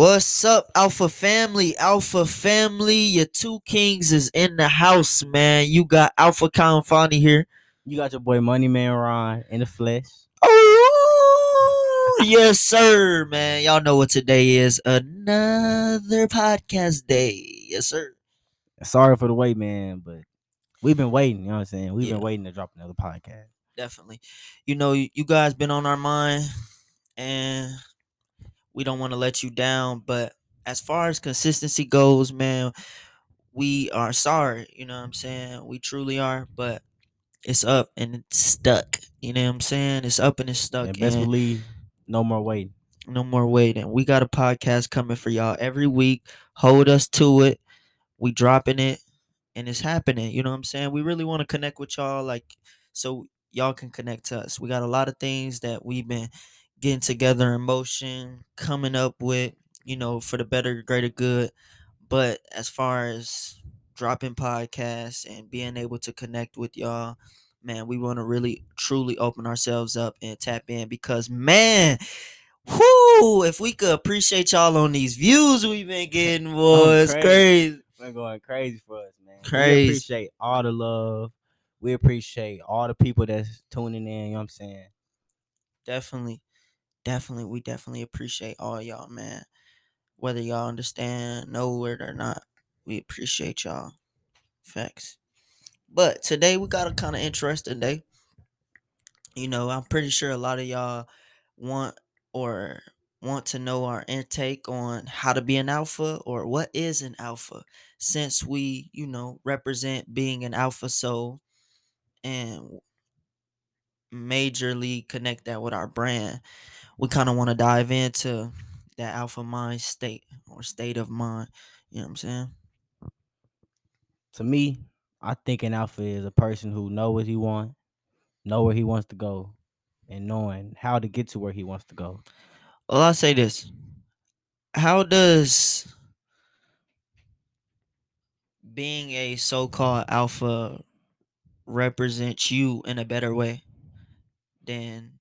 What's up, Alpha Family? Alpha Family, your two kings is in the house, man. You got Alpha Confani here. You got your boy Money Man Ron in the flesh. Oh, yes, sir, man. Y'all know what today is. Another podcast day. Yes, sir. Sorry for the wait, man, but we've been waiting. You know what I'm saying? We've Yeah. been waiting to drop another podcast. Definitely. You know, you you guys been on our mind, and we don't want to let you down. But as far as consistency goes, man, we are sorry. You know what I'm saying? We truly are, but it's up and it's stuck. You know what I'm saying? It's up and it's stuck. And best and believe, no more waiting. no more waiting. We got a podcast coming for y'all every week. Hold us to it. We dropping it and it's happening. You know what I'm saying? We really want to connect with y'all like so y'all can connect to us. We got a lot of things that we've been getting together in motion, coming up with, you know, for the better, greater good. But as far as dropping podcasts and being able to connect with y'all, man, we want to really truly open ourselves up and tap in because man, whoo, if we could appreciate y'all on these views we've been getting, boy, it's crazy. crazy. We're going crazy for us, man. Crazy. We appreciate all the love. We appreciate all the people that's tuning in. You know what I'm saying? Definitely, definitely, we definitely appreciate all y'all, man. Whether y'all understand, know it or not, we appreciate y'all. Facts. But today we got a kind of interesting day. You know, I'm pretty sure a lot of y'all want or want to know our intake on how to be an alpha or what is an alpha since we, you know, represent being an alpha soul and majorly connect that with our brand. We kind of want to dive into that alpha mind state or state of mind. You know what I'm saying? To me, I think an alpha is a person who know what he want, know where he wants to go, and knowing how to get to where he wants to go. Well, I'll say this. How does being a so called alpha represent you in a better way than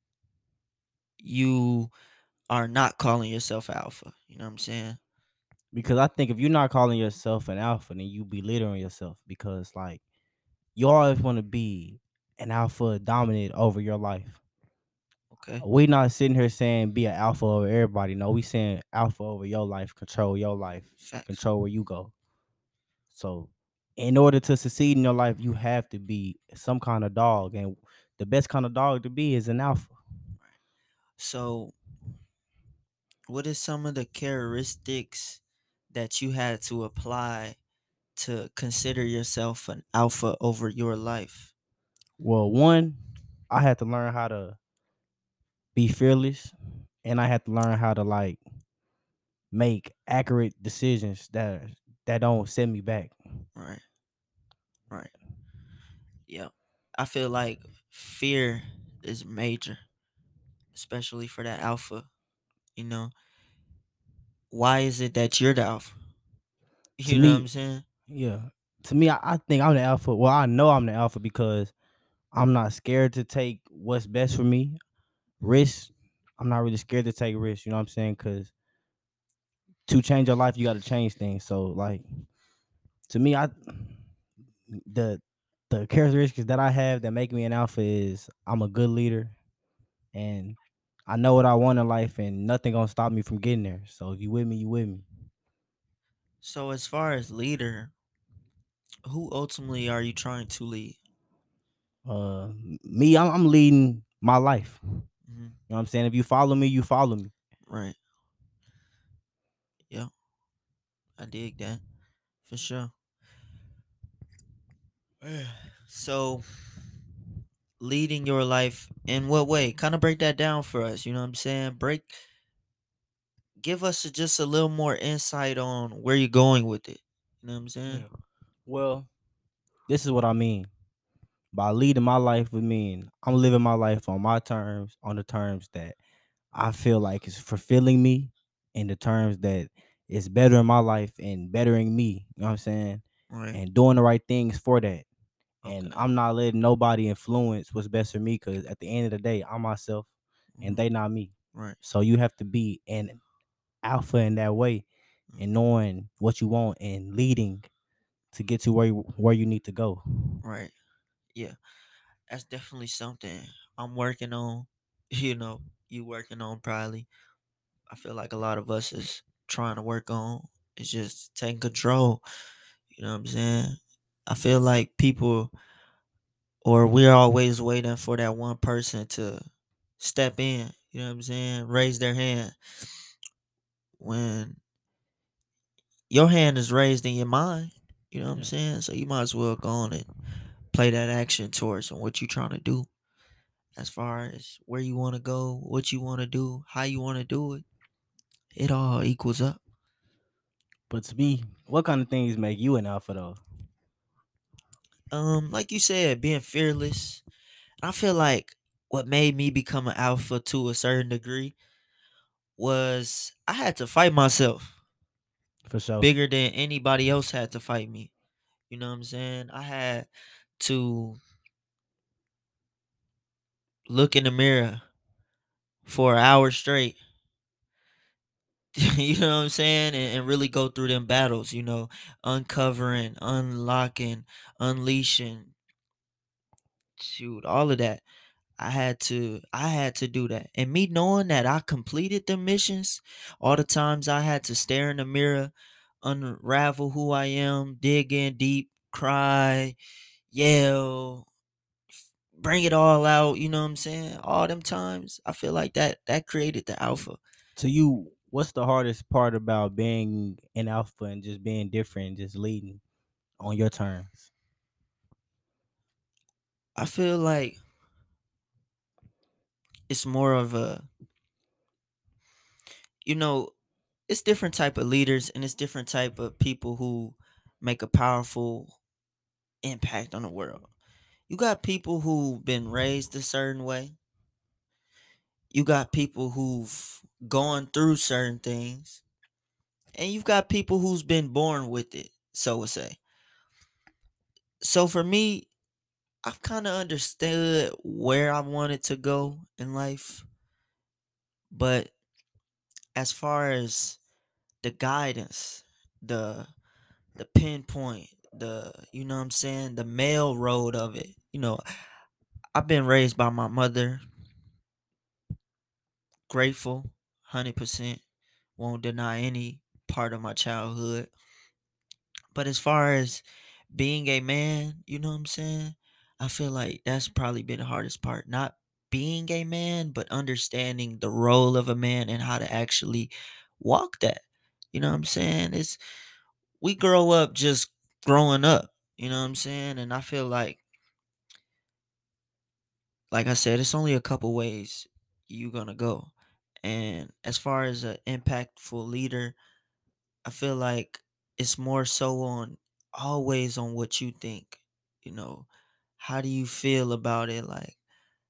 you are not calling yourself alpha? You know what I'm saying? Because I think if you're not calling yourself an alpha, then you belittling yourself. Because like you always want to be an alpha dominant over your life. Okay. We not sitting here saying be an alpha over everybody. No, we saying alpha over your life, control your life, Facts. control where you go. So, in order to succeed in your life, you have to be some kind of dog, and the best kind of dog to be is an alpha. So, what is some of the characteristics that you had to apply to consider yourself an alpha over your life? Well, one, I had to learn how to be fearless, and I had to learn how to like make accurate decisions that that don't set me back. Right. Right. Yep. I feel like fear is major, especially for that alpha. You know, why is it that you're the alpha? To You know what I'm saying? Yeah. To me, I, I think I'm the alpha. Well, I know I'm the alpha because I'm not scared to take what's best for me. Risk. I'm not really scared to take risks. You know what I'm saying? Because to change your life, you got to change things. So, like, to me, I the the characteristics that I have that make me an alpha is I'm a good leader, and I know what I want in life, and nothing gonna stop me from getting there. So, if you with me, you with me. So, as far as leader, who ultimately are you trying to lead? Uh, me, I'm, I'm leading my life. hmm You know what I'm saying? If you follow me, you follow me. Right. Yep. I dig that for sure. So, leading your life in what way? Kind of break that down for us. You know what I'm saying? Break. Give us a- just a little more insight on where you're going with it. You know what I'm saying? Well, this is what I mean. By leading my life with me, I'm living my life on my terms, on the terms that I feel like is fulfilling me, in the terms that is bettering my life and bettering me. You know what I'm saying? Right. And doing the right things for that. And Okay. I'm not letting nobody influence what's best for me because at the end of the day, I'm myself and Mhm. they not me. Right. So you have to be an alpha in that way and knowing what you want and leading to get to where you, where you need to go. Right. Yeah. That's definitely something I'm working on. You know, you working on probably. I feel like a lot of us is trying to work on is just taking control. You know what I'm saying? I feel like people or we're always waiting for that one person to step in, you know what I'm saying? Raise their hand. When your hand is raised in your mind, you know what I'm saying? So you might as well go on and play that action towards and what you're trying to do. As far as where you want to go, what you want to do, how you want to do it, it all equals up. But to me, what kind of things make you an alpha though? Um, like you said, being fearless. I feel like what made me become an alpha to a certain degree was I had to fight myself For sure. bigger than anybody else had to fight me. You know what I'm saying? I had to look in the mirror for an hour straight. you know what I'm saying? And, and really go through them battles, you know, uncovering, unlocking, unleashing. Shoot, all of that. I had to I had to do that. And me knowing that I completed the missions, all the times I had to stare in the mirror, unravel who I am, dig in deep, cry, yell, bring it all out, you know what I'm saying? All them times, I feel like that that created the alpha. To you, what's the hardest part about being an alpha and just being different, just leading on your terms? I feel like it's more of a you know, it's different type of leaders and it's different type of people who make a powerful impact on the world. You got people who've been raised a certain way. You got people who've gone through certain things. And you've got people who's been born with it, so to say. So for me, I've kind of understood where I wanted to go in life. But as far as the guidance, the the pinpoint, the you know what I'm saying, the mail road of it. You know, I've been raised by my mother. Grateful, hundred percent. Won't deny any part of my childhood. But as far as being a man, you know what I'm saying? I feel like that's probably been the hardest part. Not being a man, but understanding the role of a man and how to actually walk that. You know what I'm saying? It's we grow up just growing up. You know what I'm saying? And I feel like like I said, it's only a couple ways you're gonna go. And as far as an impactful leader, I feel like it's more so on always on what you think. You know, how do you feel about it? Like,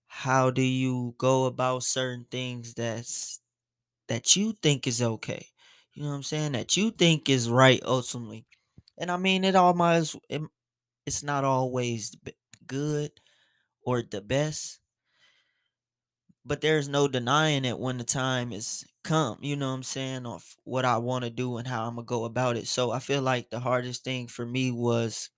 how do you go about certain things that's that you think is okay? You know what I'm saying? That you think is right ultimately. And I mean, it all might it, it's not always good or the best, but there's no denying it when the time is come, you know what I'm saying, of what I want to do and how I'm gonna go about it. So I feel like the hardest thing for me was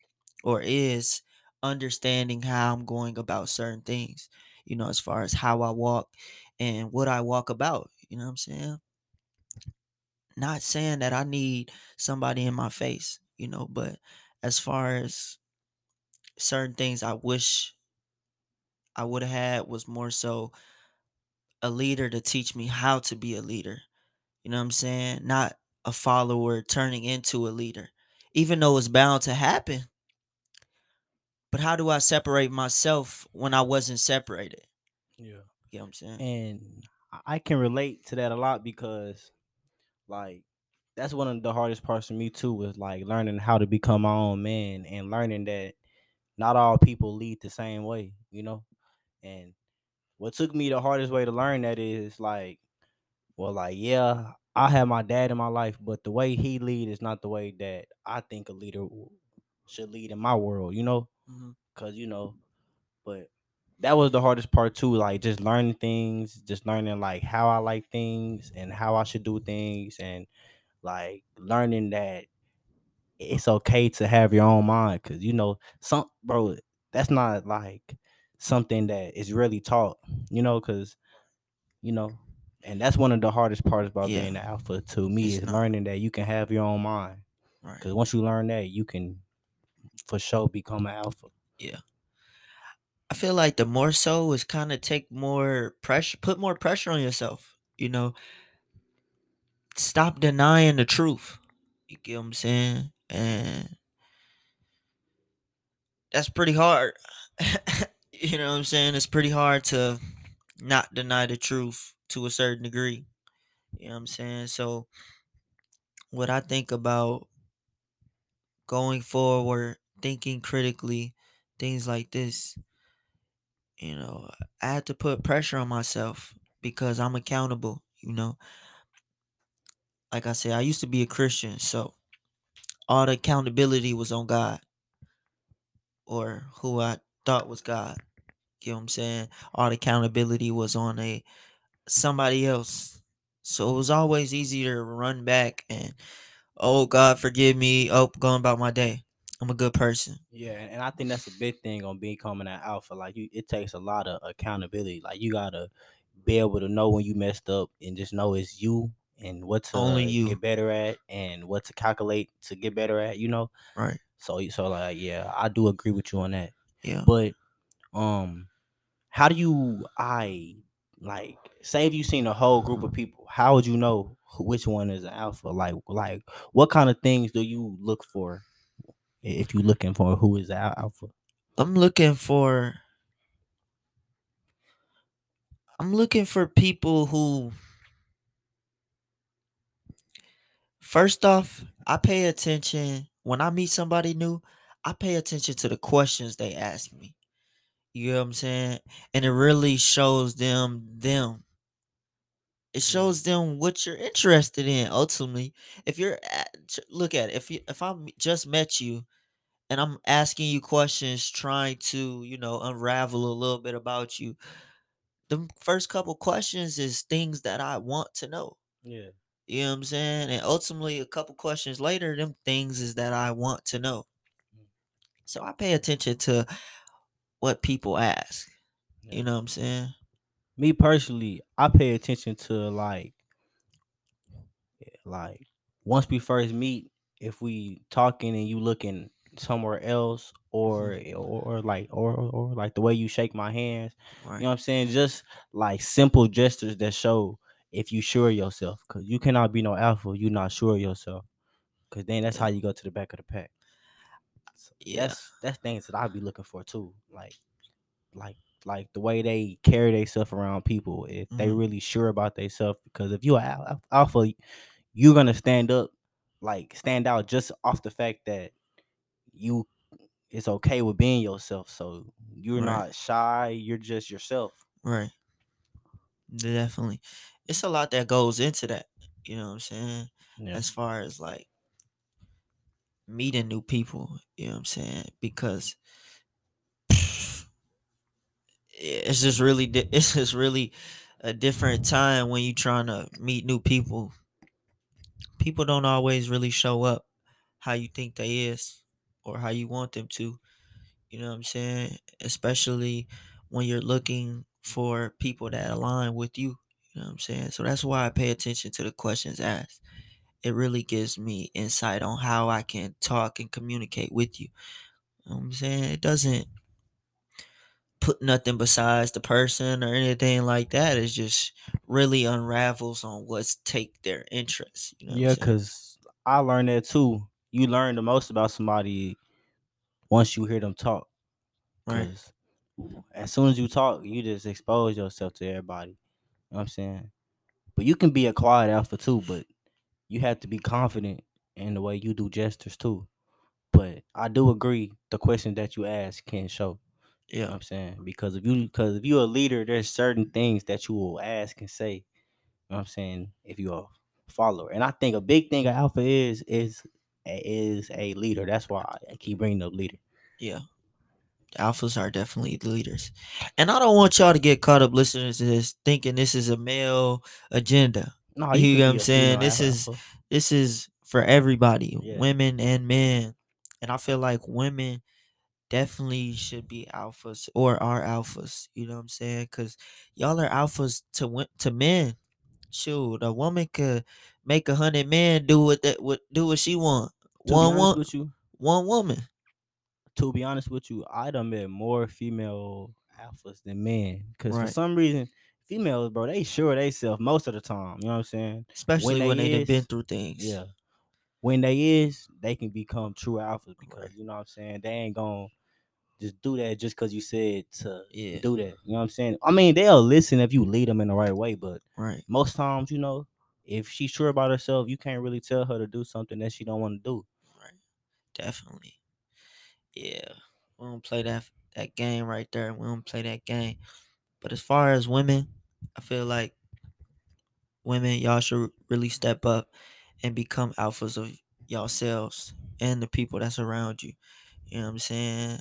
or is understanding how I'm going about certain things, you know, as far as how I walk and what I walk about, you know what I'm saying? Not saying that I need somebody in my face, you know, but as far as certain things I wish I would have had was more so a leader to teach me how to be a leader. You know what I'm saying? Not a follower turning into a leader. Even though it's bound to happen. But how do I separate myself when I wasn't separated? Yeah. You know what I'm saying? And I- can relate to that a lot because like that's one of the hardest parts for me too was like learning how to become my own man and learning that not all people lead the same way, you know? And what took me the hardest way to learn that is like, well, like, yeah, I have my dad in my life, but the way he lead is not the way that I think a leader should lead in my world, you know? Mhm. Cause you know, but that was the hardest part too. Like just learning things, just learning like how I like things and how I should do things, and like learning that it's okay to have your own mind. Cause you know, some bro, that's not like something that is really taught. You know, cause you know, and that's one of the hardest parts about Yeah, being an alpha to me it's is not learning that you can have your own mind. right. Cause once you learn that, you can for sure become an alpha. Yeah. I feel like the more so is kind of take more pressure, put more pressure on yourself. You know, stop denying the truth. You get what I'm saying? And that's pretty hard. you know what I'm saying? It's pretty hard to not deny the truth to a certain degree. You know what I'm saying? So, what I think about going forward, thinking critically, things like this, you know, I had to put pressure on myself because I'm accountable, you know. Like I said, I used to be a Christian, so all the accountability was on God or who I thought was God. You know what I'm saying? All the accountability was on a somebody else. So it was always easier to run back and oh God forgive me. Oh going about my day. I'm a good person. Yeah, and I think that's a big thing on becoming an alpha. Like you, it takes a lot of accountability. Like you gotta be able to know when you messed up and just know it's you and what to Only you. get better at and what to calculate to get better at. You know, Right. so so like yeah, I do agree with you on that. Yeah. But um, how do you I like say if you seen a whole group of people, how would you know which one is an alpha? Like like what kind of things do you look for if you're looking for who is the alpha? I'm looking for I'm looking for people who first off, I pay attention when I meet somebody new, I pay attention to the questions they ask me. You know what I'm saying? And it really shows them them. It shows them what you're interested in ultimately. If you're at, look at it, if you if I just met you and I'm asking you questions trying to, you know, unravel a little bit about you, the first couple questions is things that I want to know. Yeah. You know what I'm saying? And ultimately, a couple questions later, them things is that I want to know. Mm. So I pay attention to what people ask. Yeah. You know what I'm saying? Me personally, I pay attention to like like once we first meet, if we talking and you looking somewhere else or mm-hmm. eh, or, or like or, or like the way you shake my hands, Right. you know what I'm saying? Just like simple gestures that show if you sure yourself. Cause you cannot be no alpha, you not sure of yourself. Cause then that's how you go to the back of the pack. So Yeah. That's that's things that I'd be looking for too. Like like like the way they carry themselves around people. If they Mhm. really sure about themselves, because if al- al- alpha, you're gonna stand up, like stand out just off the fact that you it's okay with being yourself. So you're Right. not shy. You're just yourself. Right. Definitely. It's a lot that goes into that. You know what I'm saying? Yeah. As far as like meeting new people, you know what I'm saying? Because it's just really it's just really a different time when you're trying to meet new people. People don't always really show up how you think they is or how you want them to. You know what I'm saying? Especially when you're looking for people that align with you. You know what I'm saying? So that's why I pay attention to the questions asked. It really gives me insight on how I can talk and communicate with you. You know what I'm saying? It doesn't put nothing besides the person or anything like that. It just really unravels on what's take their interest. You know Yeah, cause I learned that too. You learn the most about somebody once you hear them talk. Right. As soon as you talk, you just expose yourself to everybody. You know what I'm saying? But you can be a quiet alpha too, but you have to be confident in the way you do gestures too. But I do agree the question that you ask can show. You know Yeah. what I'm saying? Because if you because if you're a leader, there's certain things that you will ask and say. You know what I'm saying? If you're a follower. And I think a big thing of alpha is is is a leader. That's why I keep bringing up leader. Yeah. alphas are definitely the leaders. And I don't want y'all to get caught up listening to this thinking this is a male agenda. No, You you know what I'm saying? This is this is for everybody, Yeah. women and men. And I feel like women definitely should be alphas or are alphas. You know what I'm saying? Because y'all are alphas to to men. Shoot, a woman could make a hundred men do what that what do what she want. To One honest one with you, one woman. to be honest with you, I done met more female alphas than men. Cause for some reason, females, bro, they sure they self most of the time. You know what I'm saying? Especially when they, done been through things. Yeah. When they is, they can become true alphas because Right. you know what I'm saying. They ain't gonna just do that just because you said to Yeah. do that. You know what I'm saying? I mean, they'll listen if you lead them in the right way, but Right. most times, you know, if she's sure about herself, you can't really tell her to do something that she don't want to do. Right. Definitely. Yeah. We don't play that that game right there. We don't play that game. But as far as women, I feel like women, y'all should really step up and become alphas of yourselves and the people that's around you. You know what I'm saying?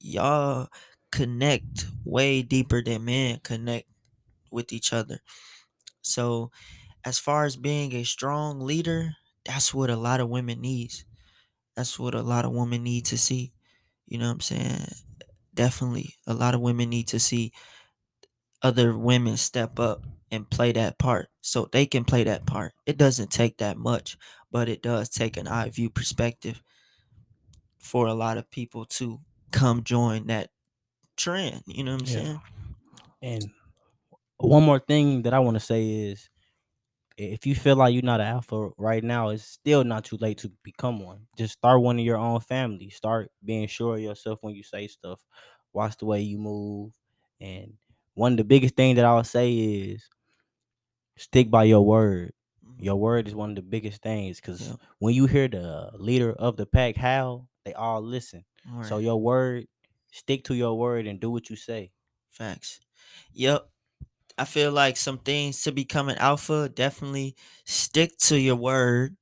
Y'all connect way deeper than men connect with each other. So as far as being a strong leader, that's what a lot of women needs. That's what a lot of women need to see. You know what I'm saying? Definitely a lot of women need to see other women step up and play that part so they can play that part. It doesn't take that much, but it does take an eye view perspective for a lot of people to come join that trend. You know what I'm Yeah. saying? And one more thing that I want to say is if you feel like you're not an alpha right now, it's still not too late to become one. Just start one of your own family. Start being sure of yourself when you say stuff. Watch the way you move. And one of the biggest things that I'll say is stick by your word. Mhm. Your word is one of the biggest things because Yeah. when you hear the leader of the pack howl, they all listen. So your word, stick to your word and do what you say. Facts. Yep. I feel like some things to become an alpha definitely stick to your word.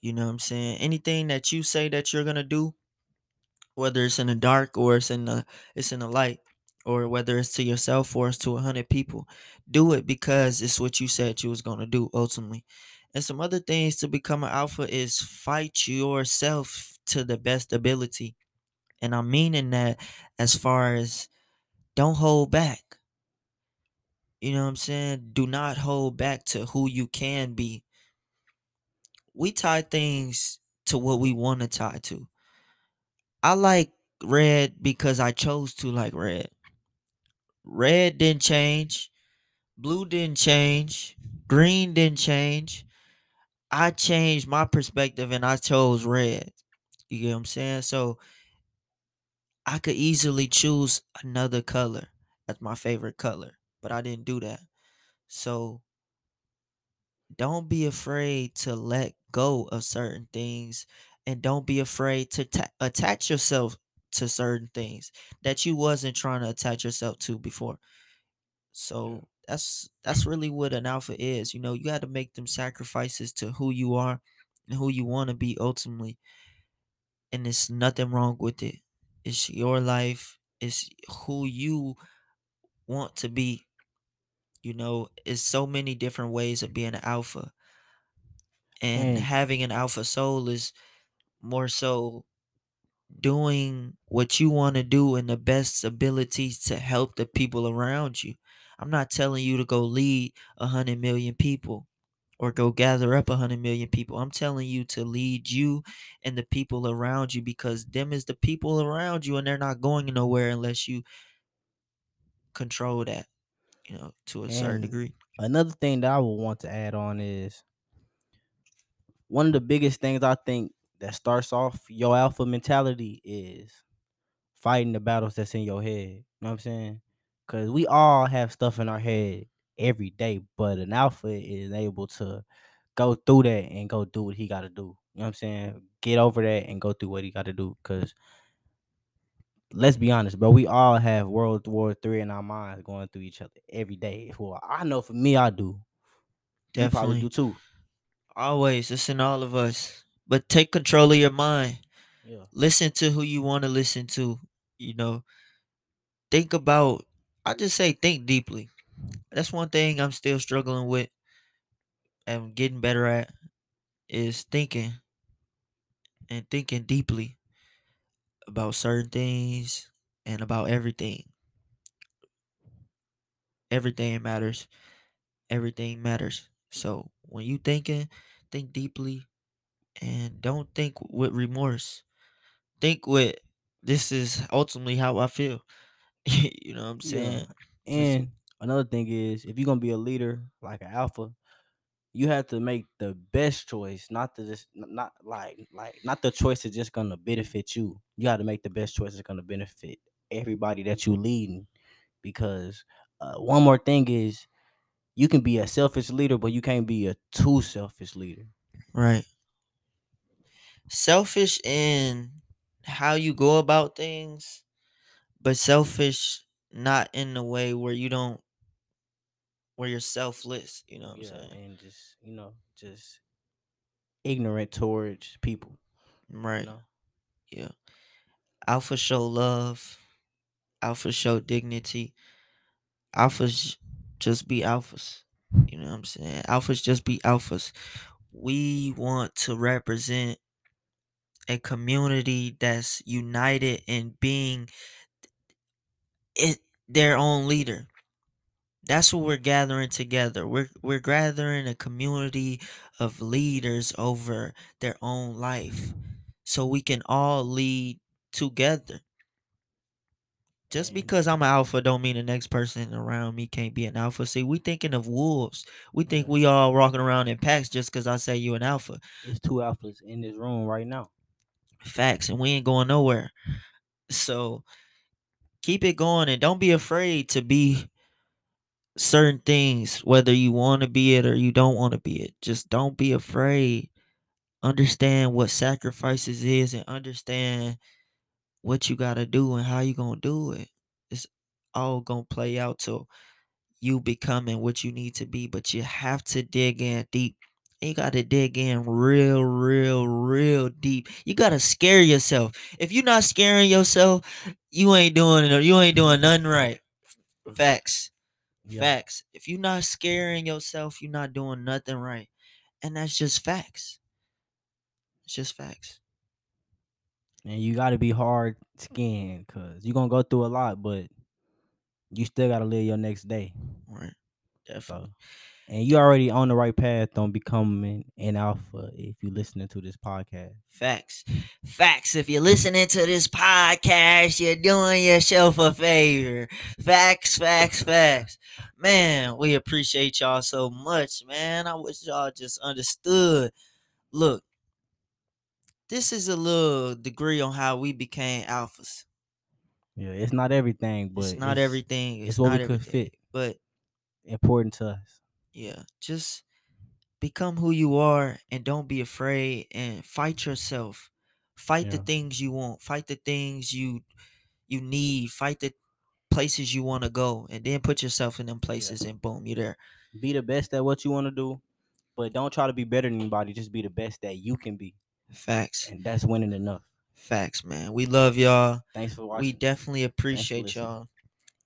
You know what I'm saying? Anything that you say that you're gonna do, whether it's in the dark or it's in the it's in the light, or whether it's to yourself or it's to a hundred people, do it because it's what you said you was gonna do ultimately. And some other things to become an alpha is fight yourself to the best ability. And I'm meaning that as far as don't hold back. You know what I'm saying? Do not hold back to who you can be. We tie things to what we want to tie to. I like red because I chose to like red. Red didn't change. Blue didn't change. Green didn't change. I changed my perspective and I chose red. You get what I'm saying? So I could easily choose another color as my favorite color, but I didn't do that. So don't be afraid to let go of certain things and don't be afraid to ta- attach yourself to certain things that you wasn't trying to attach yourself to before. So that's that's really what an alpha is. You know, you got to make them sacrifices to who you are and who you want to be ultimately. And there's nothing wrong with it. It's your life. It's who you want to be. You know, it's so many different ways of being an alpha. And And- having an alpha soul is more so doing what you want to do in the best abilities to help the people around you. I'm not telling you to go lead a hundred million people or go gather up a hundred million people. I'm telling you to lead you and the people around you because them is the people around you and they're not going nowhere unless you control that, you know, to a certain degree. another thing that I would want to add on is one of the biggest things I think that starts off your alpha mentality is fighting the battles that's in your head. You know what I'm saying? Because we all have stuff in our head every day, but an alpha is able to go through that and go do what he got to do. You know what I'm saying? Get over that and go through what he got to do. Because let's be honest, bro, we all have World War Three in our minds going through each other every day. Well, I know for me, I do. You probably Definitely. do too. Always, it's in all of us. But take control of your mind. Yeah. Listen to who you want to listen to. You know, think about. I just say think deeply. That's one thing I'm still struggling with and getting better at is thinking and thinking deeply about certain things and about everything. Everything matters. Everything matters. So when you thinking, think deeply and don't think with remorse. Think with this is ultimately how I feel. you know what I'm Yeah. saying? Just And another thing is if you're gonna be a leader like an alpha, you have to make the best choice, not to just not like like not the choice that's just gonna benefit you. You got to make the best choice that's gonna benefit everybody that you leading. Because uh, one more thing is you can be a selfish leader, but you can't be a too selfish leader. right. Selfish in how you go about things, but selfish not in the way where you don't where you're selfless, you know what I'm Yeah, saying? and just you know, just ignorant towards people. You Right. know, Yeah. Alpha show love. Alpha show dignity. Alphas just be alphas. You know what I'm saying? Alphas just be alphas. We want to represent a community that's united in being it their own leader. That's what we're gathering together. We're we're gathering a community of leaders over their own life. So we can all lead together. Just because I'm an alpha don't mean the next person around me can't be an alpha. See, we thinking of wolves. We think we all walking around in packs just because I say you an alpha. There's two alphas in this room right now. Facts, and we ain't going nowhere. So keep it going and don't be afraid to be certain things, whether you want to be it or you don't want to be it. Just don't be afraid. Understand what sacrifices is and understand what you gotta do and how you gonna do it. It's all gonna play out to you becoming what you need to be, but you have to dig in deep. You gotta dig in real, real, real deep. You gotta scare yourself. If you're not scaring yourself, you ain't doing it. You ain't doing nothing right. Facts. Yeah. Facts. If you're not scaring yourself, you're not doing nothing right. And that's just facts. It's just facts. And you got to be hard skinned because you're going to go through a lot, but you still got to live your next day. Right. Definitely. So, and you already on the right path on becoming an alpha if you're listening to this podcast. Facts. Facts. If you're listening to this podcast, you're doing yourself a favor. Facts, facts, facts. Man, we appreciate y'all so much, man. I wish y'all just understood. Look, this is a little degree on how we became alphas. Yeah, it's not everything, but it's not everything. It's, it's what not we could everything, fit. But important to us. Yeah, just become who you are and don't be afraid and fight yourself. Fight the Yeah. things you want. Fight the things you you need. Fight the places you want to go and then put yourself in them places and boom, you're there. Be the best at what you want to do, but don't try to be better than anybody. Just be the best that you can be, Facts. and that's winning enough. Facts, man. We love y'all. Thanks for watching. We definitely appreciate listening. y'all.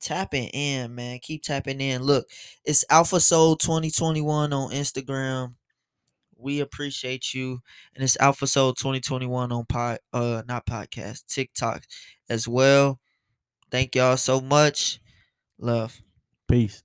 Tapping in, man. Keep tapping in. Look, it's Alpha Soul 2021 on Instagram. We appreciate you. And it's Alpha Soul 2021 on pod uh not podcast, TikTok as well. Thank y'all so much. Love. Peace.